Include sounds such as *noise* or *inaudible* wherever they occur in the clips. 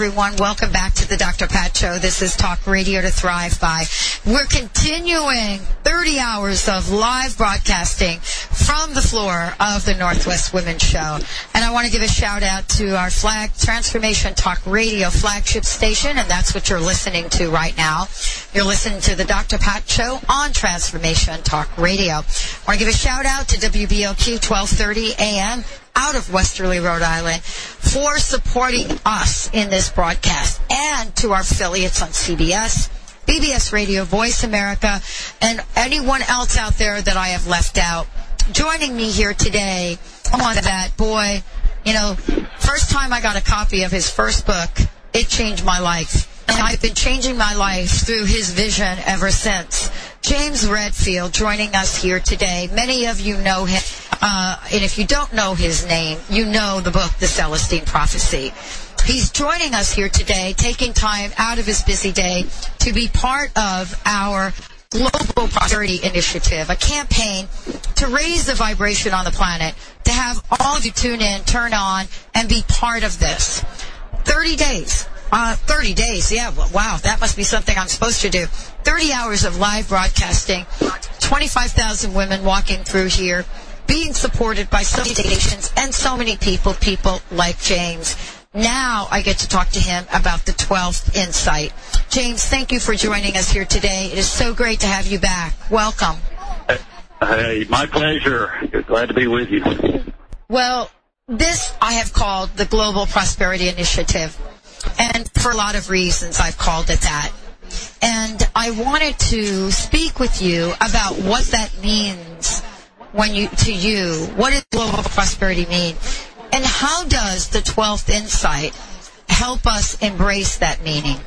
everyone. Welcome back to the Dr. Pat Show. This is Talk Radio to Thrive By. We're continuing 30 hours of live broadcasting from the floor of the Northwest Women's Show. And I want to give a shout out to our flag Transformation Talk Radio flagship station, and that's what you're listening to right now. You're listening to the Dr. Pat Show on Transformation Talk Radio. I want to give a shout out to WBLQ 1230 AM out of Westerly, Rhode Island for supporting us in this broadcast and to our affiliates on CBS, BBS Radio, Voice America, and anyone else out there that I have left out. Joining me here today on that boy, you know, first time I got a copy of his first book, it changed my life. And I've been changing my life through his vision ever since. James Redfield joining us here today. Many of you know him. Uh, and if you don't know his name, you know the book, The Celestine Prophecy. He's joining us here today, taking time out of his busy day to be part of our Global Prosperity Initiative, a campaign to raise the vibration on the planet, to have all of you tune in, turn on, and be part of this. 30 days. Uh, 30 days, yeah, wow, that must be something I'm supposed to do. 30 hours of live broadcasting, 25,000 women walking through here, being supported by so many nations and so many people, people like James. Now I get to talk to him about the 12th insight. James, thank you for joining us here today. It is so great to have you back. Welcome. Hey, my pleasure. Glad to be with you. Well, this I have called the Global Prosperity Initiative. And for a lot of reasons, I've called it that. And I wanted to speak with you about what that means when you to you. What does global prosperity mean? And how does the 12th insight help us embrace that meaning?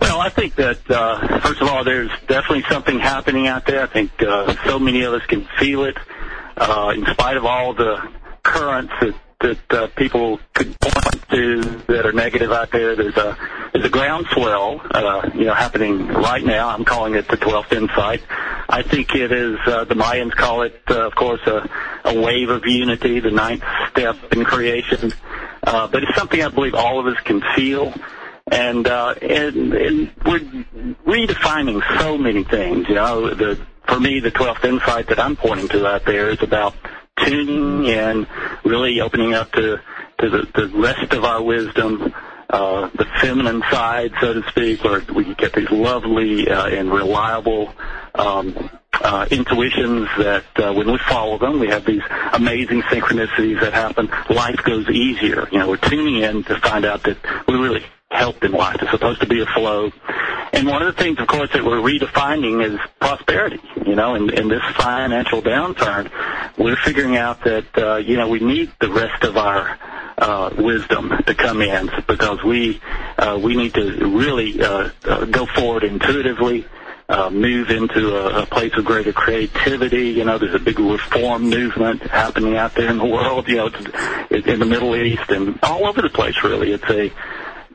Well, I think that uh, first of all, there's definitely something happening out there. I think uh, so many of us can feel it, uh, in spite of all the currents that that uh, people could point to that are negative out there. There's a there's a groundswell, uh, you know, happening right now. I'm calling it the 12th insight. I think it is uh, the Mayans call it, uh, of course, a, a wave of unity, the ninth step in creation. Uh, but it's something I believe all of us can feel. And, uh, and, and we're redefining so many things, you know, the, for me, the 12th insight that I'm pointing to out there is about tuning in, really opening up to, to the, the rest of our wisdom, uh, the feminine side, so to speak, where we get these lovely uh, and reliable um, uh, intuitions that uh, when we follow them, we have these amazing synchronicities that happen. Life goes easier. You know, we're tuning in to find out that we really helped in life. It's supposed to be a flow. And one of the things, of course, that we're redefining is prosperity. You know, in, in this financial downturn, we're figuring out that, uh, you know, we need the rest of our uh, wisdom to come in because we, uh, we need to really, uh, uh, go forward intuitively. Uh, move into a, a place of greater creativity. You know, there's a big reform movement happening out there in the world. You know, it's in the Middle East and all over the place. Really, it's a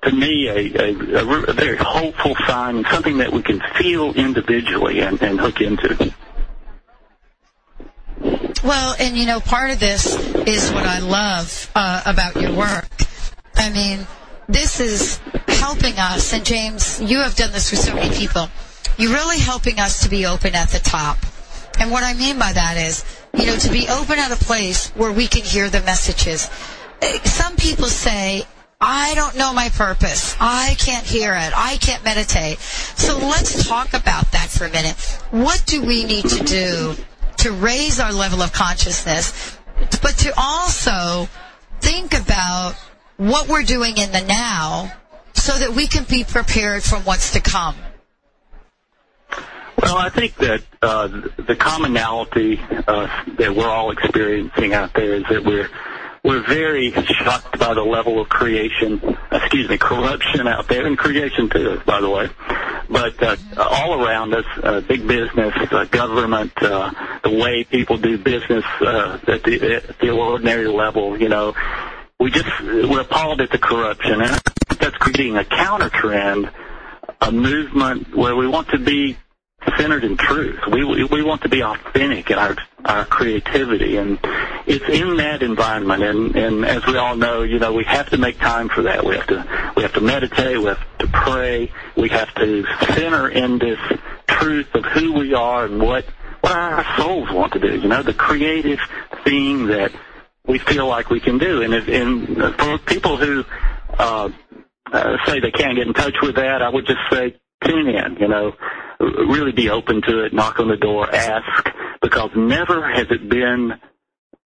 to me a, a, a, very hopeful sign and something that we can feel individually and, and hook into. Well, and you know, part of this is what I love uh, about your work. I mean, this is helping us, and James, you have done this with so many people. You're really helping us to be open at the top. And what I mean by that is, you know, to be open at a place where we can hear the messages. Some people say, I don't know my purpose. I can't hear it. I can't meditate. So let's talk about that for a minute. What do we need to do to raise our level of consciousness, but to also think about what we're doing in the now so that we can be prepared for what's to come? Well, I think that uh, the commonality uh, that we're all experiencing out there is that we're we're very shocked by the level of creation, excuse me, corruption out there, and creation too, by the way. But uh, all around us, uh, big business, uh, government, uh, the way people do business uh, at, the, at the ordinary level, you know, we just we're appalled at the corruption, and that's creating a counter trend, a movement where we want to be centered in truth. We we want to be authentic in our our creativity, and it's in that environment. And and as we all know, you know, we have to make time for that. We have to we have to meditate. We have to pray. We have to center in this truth of who we are and what what our souls want to do. You know, the creative thing that we feel like we can do. And if, and for people who uh, uh, say they can't get in touch with that, I would just say tune in. You know, really be open to it, knock on the door, ask, because never has it been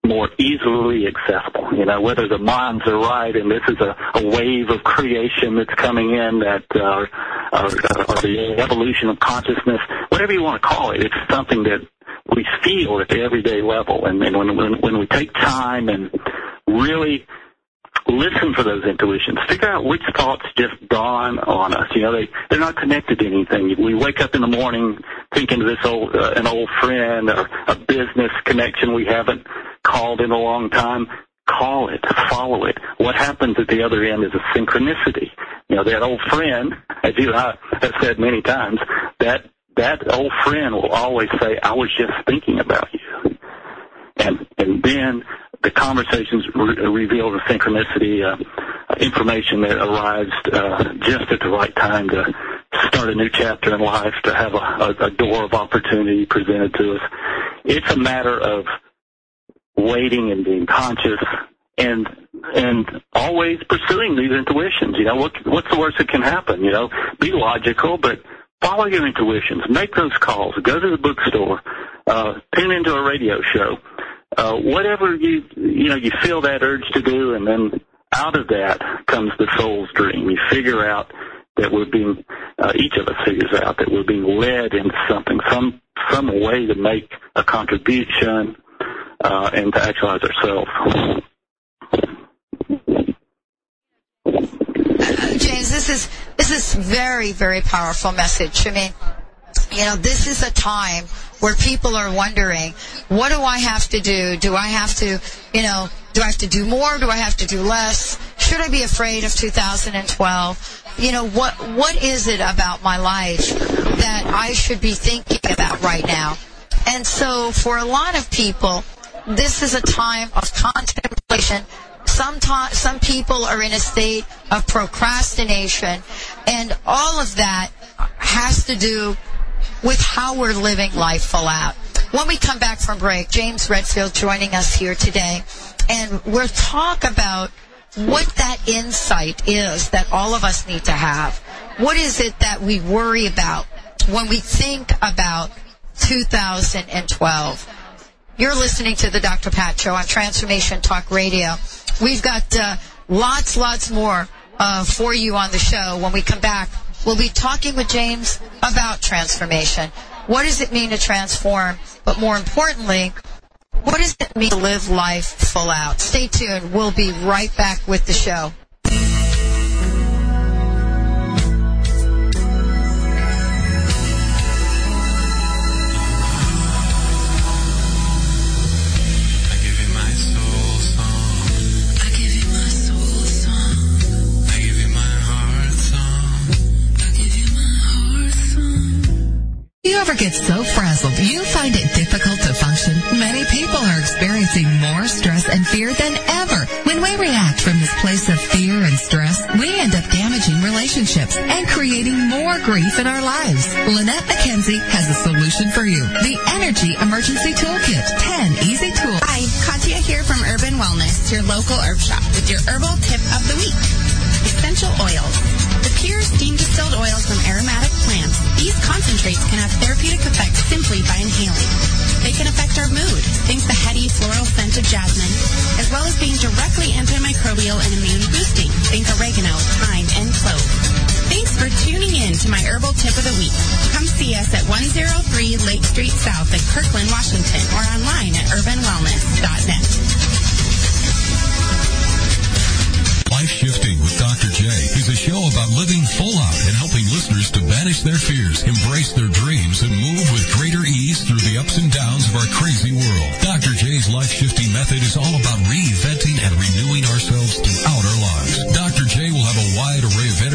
more easily accessible. You know, whether the Mayans are right and this is a, a wave of creation that's coming in that, uh, or, or the evolution of consciousness, whatever you want to call it, it's something that we feel at the everyday level. And, and when, when, when we take time and really listen for those intuitions. Figure out which thoughts just dawn on us. You know, they they're not connected to anything. We wake up in the morning thinking of this old uh, an old friend or a business connection we haven't called in a long time. Call it, follow it. What happens at the other end is a synchronicity. You know, that old friend, as you and I have said many times, that that old friend will always say, "I was just thinking about you," and and then the conversations re- reveal the synchronicity, uh, information that arrives uh, just at the right time to start a new chapter in life, to have a, a, a door of opportunity presented to us. It's a matter of waiting and being conscious and and always pursuing these intuitions. You know, what what's the worst that can happen? You know, be logical, but follow your intuitions. Make those calls. Go to the bookstore. Uh, tune into a radio show uh, whatever you you know you feel that urge to do, and then out of that comes the soul's dream. You figure out that we're being uh, each of us figures out that we're being led into something, some some way to make a contribution uh, and to actualize ourselves. James, this is this is very very powerful message. I mean, you know, this is a time where people are wondering, what do I have to do? Do I have to, you know, do I have to do more? Do I have to do less? Should I be afraid of 2012? You know, what, what is it about my life that I should be thinking about right now? And so for a lot of people, this is a time of contemplation. Sometimes, some people are in a state of procrastination and all of that has to do with how we're living life full out. When we come back from break, James Redfield joining us here today, and we'll talk about what that insight is that all of us need to have. What is it that we worry about when we think about 2012? You're listening to the Dr. Pat Show on Transformation Talk Radio. We've got uh, lots, lots more uh, for you on the show when we come back We'll be talking with James about transformation. What does it mean to transform? But more importantly, what does it mean to live life full out? Stay tuned. We'll be right back with the show. You ever get so frazzled you find it difficult to function? Many people are experiencing more stress and fear than ever. When we react from this place of fear and stress, we end up damaging relationships and creating more grief in our lives. Lynette McKenzie has a solution for you. The Energy Emergency Toolkit. 10 easy tools. Hi, Katya here from Urban Wellness, your local herb shop, with your herbal tip of the week. Essential oils. Pure steam distilled oils from aromatic plants. These concentrates can have therapeutic effects simply by inhaling. They can affect our mood, think the heady floral scent of jasmine, as well as being directly antimicrobial and immune boosting. Think oregano, thyme, and clove. Thanks for tuning in to my herbal tip of the week. Come see us at 103 Lake Street South in Kirkland, Washington, or online at urbanwellness.net. Life Shifting with Dr. J is a show about living full out and helping listeners to banish their fears, embrace their dreams, and move with greater ease through the ups and downs of our crazy world. Dr. J's Life Shifting method is all about reinventing and renewing ourselves throughout our lives. Dr. J will have a wide array of entertaining,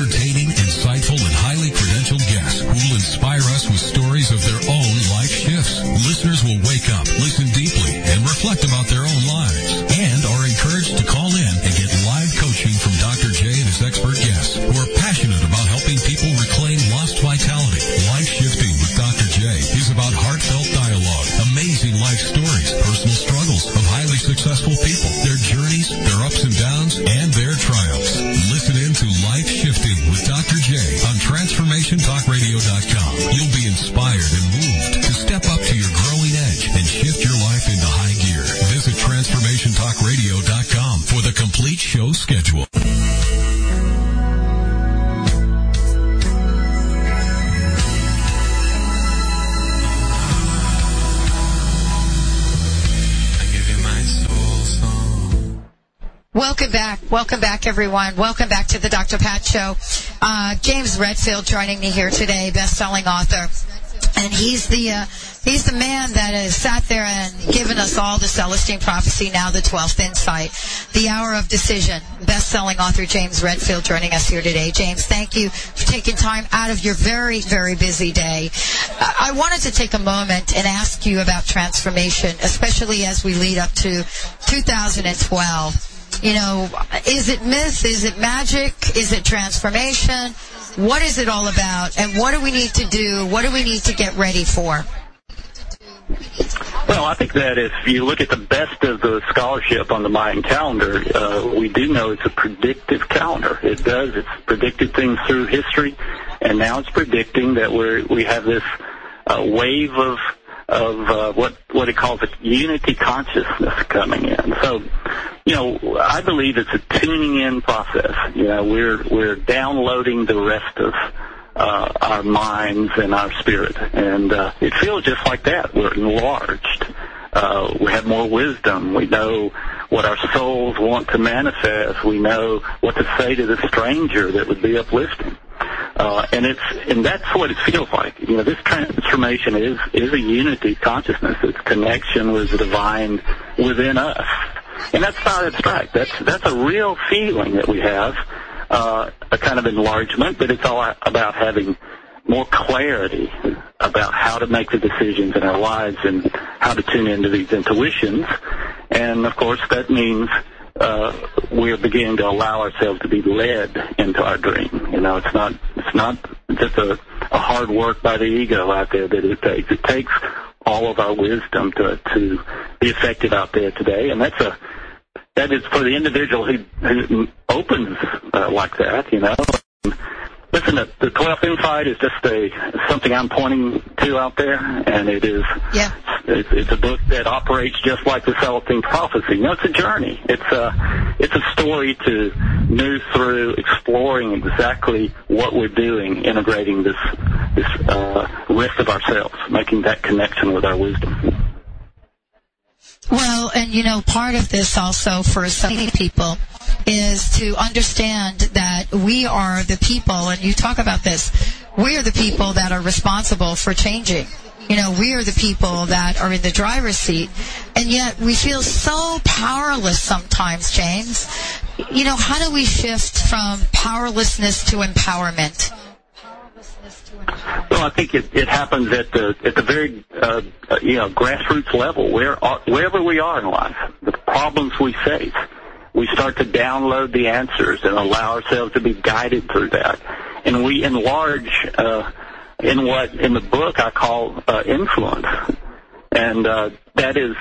Welcome back. Welcome back, everyone. Welcome back to the Dr. Pat Show. Uh, James Redfield joining me here today, best-selling author. And he's the, uh, he's the man that has sat there and given us all the Celestine prophecy, now the 12th insight, the hour of decision. Best-selling author James Redfield joining us here today. James, thank you for taking time out of your very, very busy day. I wanted to take a moment and ask you about transformation, especially as we lead up to 2012 you know, is it myth? Is it magic? Is it transformation? What is it all about? And what do we need to do? What do we need to get ready for? Well, I think that if you look at the best of the scholarship on the Mayan calendar, uh, we do know it's a predictive calendar. It does. It's predicted things through history, and now it's predicting that we we have this uh, wave of of uh, what what it calls a unity consciousness coming in. So, you know, I believe it's a tuning in process. You know, we're we're downloading the rest of uh, our minds and our spirit, and uh, it feels just like that. We're enlarged. Uh, we have more wisdom. We know what our souls want to manifest. We know what to say to the stranger that would be uplifting. Uh, and it's and that's what it feels like. You know, this transformation is is a unity consciousness. It's connection with the divine within us, and that's not abstract. That's that's a real feeling that we have, uh, a kind of enlargement. But it's all about having more clarity about how to make the decisions in our lives and how to tune into these intuitions. And of course, that means uh, we're beginning to allow ourselves to be led into our dream. You know, it's not it's not just a, a hard work by the ego out there that it takes. It takes all of our wisdom to to be effective out there today, and that's a that is for the individual who, who opens uh, like that. You know, Listen, the, the 12th Insight is just a something I'm pointing to out there, and it is yeah. it's, it's a book that operates just like the Celestine Prophecy. You know, it's a journey. It's a it's a story to move through, exploring exactly what we're doing, integrating this this uh, rest of ourselves, making that connection with our wisdom. Well, and you know, part of this also for some people is to understand that we are the people, and you talk about this, we are the people that are responsible for changing. You know, we are the people that are in the driver's seat, and yet we feel so powerless sometimes, James. You know, how do we shift from powerlessness to empowerment? Well, I think it, it happens at the at the very uh, you know grassroots level, where wherever we are in life, the problems we face we start to download the answers and allow ourselves to be guided through that. And we enlarge uh, in what in the book I call uh, influence. And uh, that is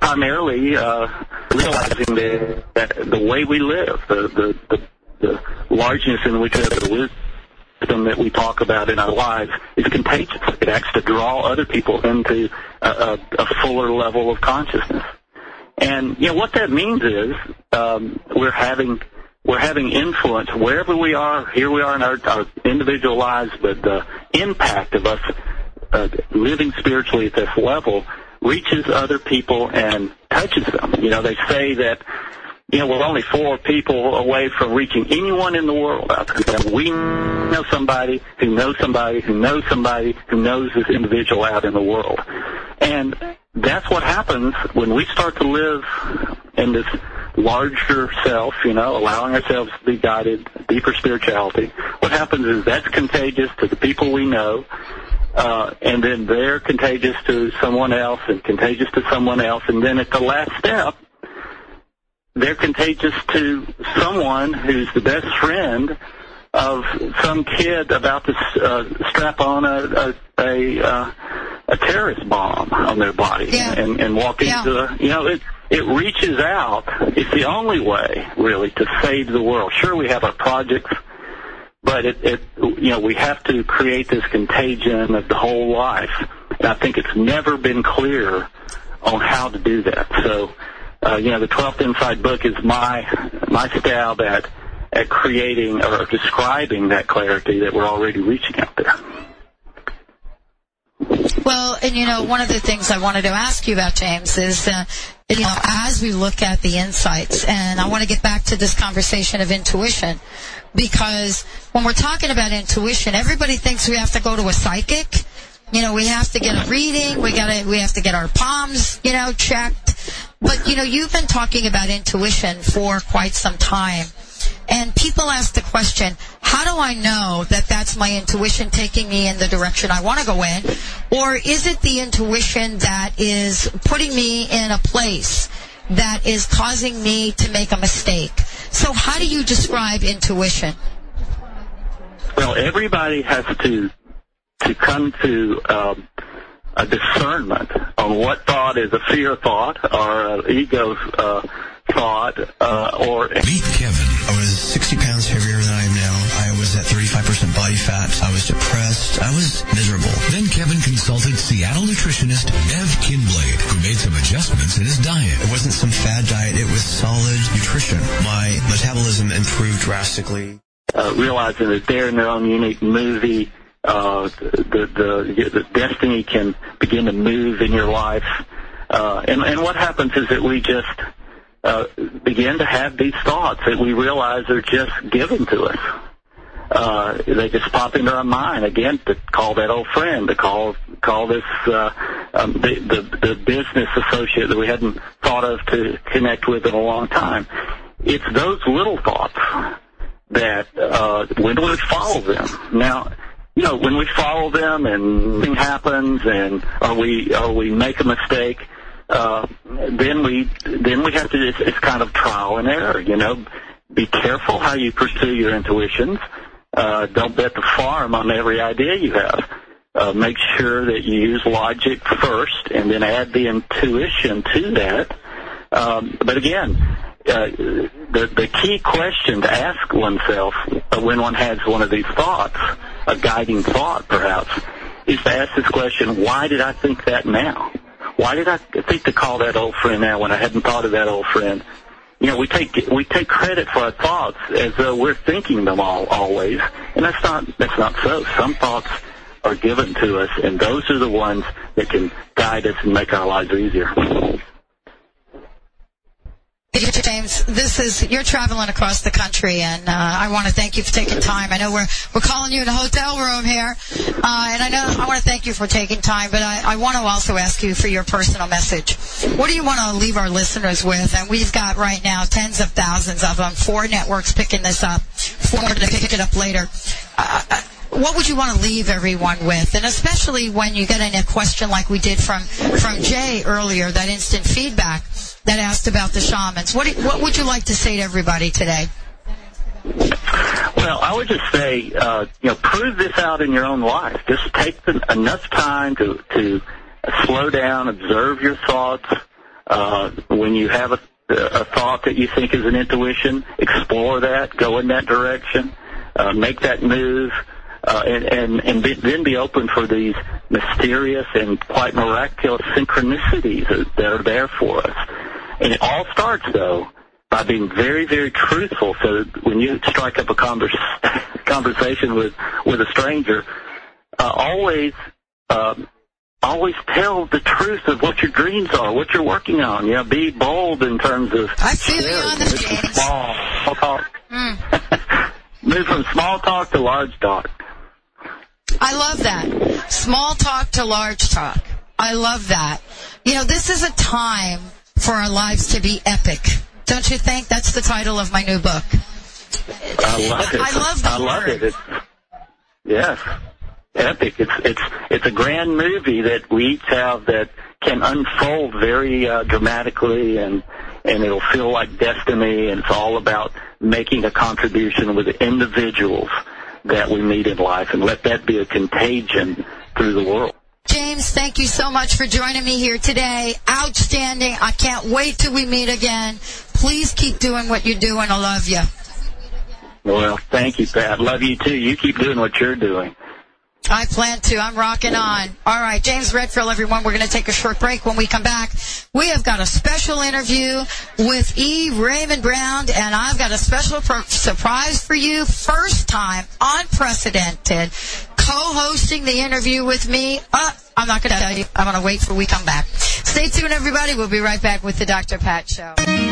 primarily uh, realizing that, that the way we live, the, the, the, the largeness in which we the wisdom that we talk about in our lives is contagious. It acts to draw other people into a, a, a fuller level of consciousness. And you know what that means is um, we're having we're having influence wherever we are. Here we are in our, our individual lives, but the impact of us uh, living spiritually at this level reaches other people and touches them. You know, they say that you know, we're only four people away from reaching anyone in the world. We know somebody who knows somebody who knows somebody who knows this individual out in the world. And that's what happens when we start to live in this larger self, you know, allowing ourselves to be guided, deeper spirituality. What happens is that's contagious to the people we know, uh, and then they're contagious to someone else and contagious to someone else, and then at the last step, they're contagious to someone who's the best friend of some kid about to uh, strap on a a, a, uh, a terrorist bomb on their body yeah. and, and walk yeah. into a, you know it it reaches out. It's the only way really to save the world. Sure, we have our projects but it, it you know we have to create this contagion of the whole life, and I think it's never been clear on how to do that. So, uh, you know, the 12th Insight book is my my stab at at creating or describing that clarity that we're already reaching out there. Well, and you know, one of the things I wanted to ask you about, James, is, uh, you know, as we look at the insights, and I want to get back to this conversation of intuition, because when we're talking about intuition, everybody thinks we have to go to a psychic. You know, we have to get a reading. We gotta, we have to get our palms, you know, checked. But you know, you've been talking about intuition for quite some time. And people ask the question, how do I know that that's my intuition taking me in the direction I want to go in? Or is it the intuition that is putting me in a place that is causing me to make a mistake? So how do you describe intuition? Well, everybody has to to come to um, a discernment on what thought is a fear thought or an ego uh, thought uh, or *laughs* Meet Kevin. I was 60 pounds heavier than I am now. I was at 35% body fat. I was depressed. I was miserable. Then Kevin consulted Seattle nutritionist Ev Kinblade, who made some adjustments in his diet. It wasn't some fad diet. It was solid nutrition. My metabolism improved drastically. uh, realizing that they're in their own unique movie. Uh, the, the the destiny can begin to move in your life, uh, and and what happens is that we just uh, begin to have these thoughts that we realize are just given to us. Uh, they just pop into our mind again to call that old friend, to call call this uh, um, the, the the business associate that we hadn't thought of to connect with in a long time. It's those little thoughts that uh, when we follow them? Now, you know, when we follow them and something happens, and or we or we make a mistake, uh, then we then we have to. It's, it's kind of trial and error. You know, be careful how you pursue your intuitions. Uh, don't bet the farm on every idea you have. Uh, make sure that you use logic first, and then add the intuition to that. Um, but again, uh, the the key question to ask oneself when one has one of these thoughts, a guiding thought perhaps, is to ask this question: Why did I think that now? Why did I think to call that old friend now when I hadn't thought of that old friend? You know, we take we take credit for our thoughts as though we're thinking them all always, and that's not that's not so. Some thoughts are given to us, and those are the ones that can guide us and make our lives easier. James, this is you're traveling across the country, and uh, I want to thank you for taking time. I know we're we're calling you in a hotel room here, uh, and I know I want to thank you for taking time. But I, I want to also ask you for your personal message. What do you want to leave our listeners with? And we've got right now tens of thousands of them, four networks picking this up, four to pick it up later. Uh, uh, what would you want to leave everyone with? And especially when you get in a question like we did from from Jay earlier, that instant feedback that asked about the shamans. What do, what would you like to say to everybody today? Well, I would just say, uh, you know, prove this out in your own life. Just take enough time to to slow down, observe your thoughts. Uh, when you have a, a thought that you think is an intuition, explore that, go in that direction, uh, make that move. Uh, and and, and be, then be open for these mysterious and quite miraculous synchronicities that are there for us. And it all starts though by being very very truthful. So when you strike up a converse, conversation with with a stranger, uh, always. Um, Always tell the truth of what your dreams are, what you're working on. Yeah, be bold in terms of I feel you on this, James. Small, small talk. Mm. *laughs* Move from small talk to large talk. I love that. Small talk to large talk. I love that. You know, this is a time for our lives to be epic. Don't you think? That's the title of my new book. I love it. I love the I love it. It's, yes, epic. It's it's it's a grand movie that we each have that can unfold very uh, dramatically, and and it'll feel like destiny. And it's all about making a contribution with the individuals that we meet in life, and let that be a contagion through the world. James, thank you so much for joining me here today. Outstanding. I can't wait till we meet again. Please keep doing what you're doing. I love you. Well, thank you, Pat. Love you too. You keep doing what you're doing. I plan to. I'm rocking on. All right, James Redfield, everyone. We're going to take a short break. When we come back, we have got a special interview with E. Raymond Brown, and I've got a special surprise for you. First time, unprecedented, co-hosting the interview with me. Uh, I'm not going to tell you. I'm going to wait for we come back. Stay tuned, everybody. We'll be right back with the Dr. Pat Show.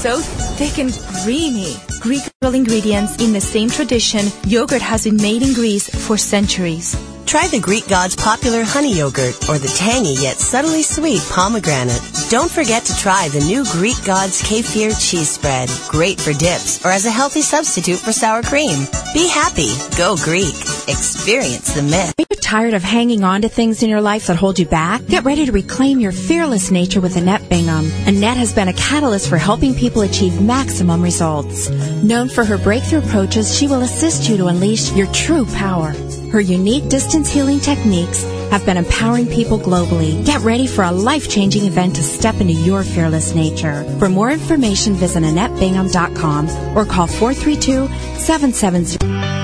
so thick and creamy. Greek ingredients in the same tradition, yogurt has been made in Greece for centuries. Try the Greek God's popular honey yogurt or the tangy yet subtly sweet pomegranate. Don't forget to try the new Greek God's kefir cheese spread. Great for dips or as a healthy substitute for sour cream. Be happy. Go Greek. Experience the myth tired of hanging on to things in your life that hold you back? Get ready to reclaim your fearless nature with Annette Bingham. Annette has been a catalyst for helping people achieve maximum results. Known for her breakthrough approaches, she will assist you to unleash your true power. Her unique distance healing techniques have been empowering people globally. Get ready for a life changing event to step into your fearless nature. For more information, visit AnnetteBingham.com or call 432 770.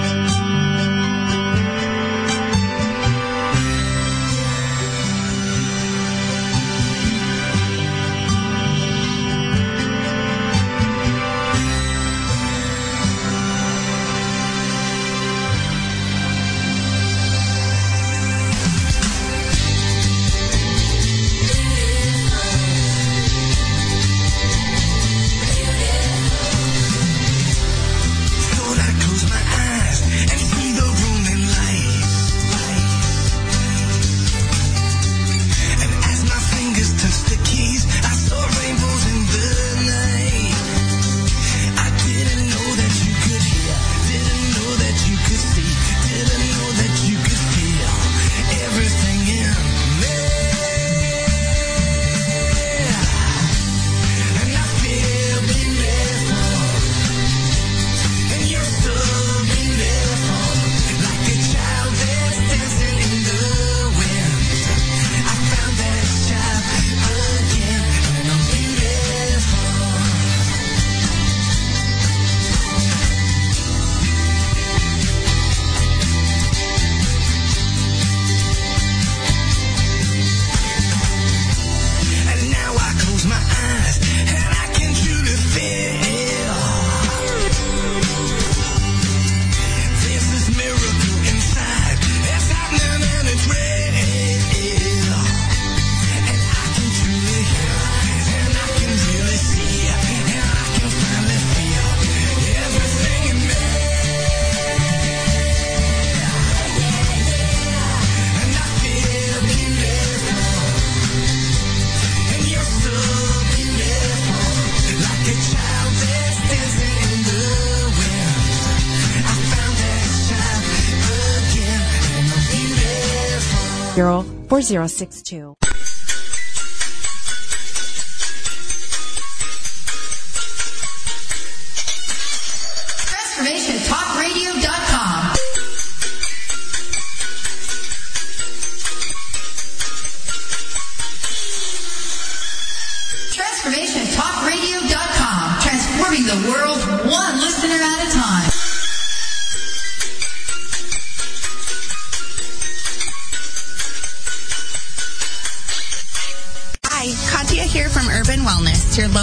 460 4062.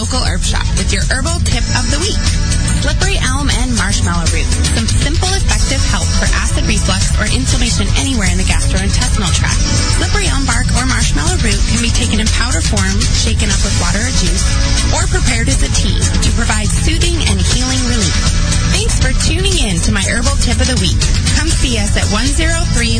Local herb shop, with your herbal tip of the week. Slippery elm and marshmallow root. Some simple, effective help for acid reflux or inflammation anywhere in the gastrointestinal tract. Slippery elm bark or marshmallow root can be taken in powder form, shaken up with water or juice, or prepared as a tea to provide soothing and healing relief. Thanks for tuning in to my herbal tip of the week. Come see us at 103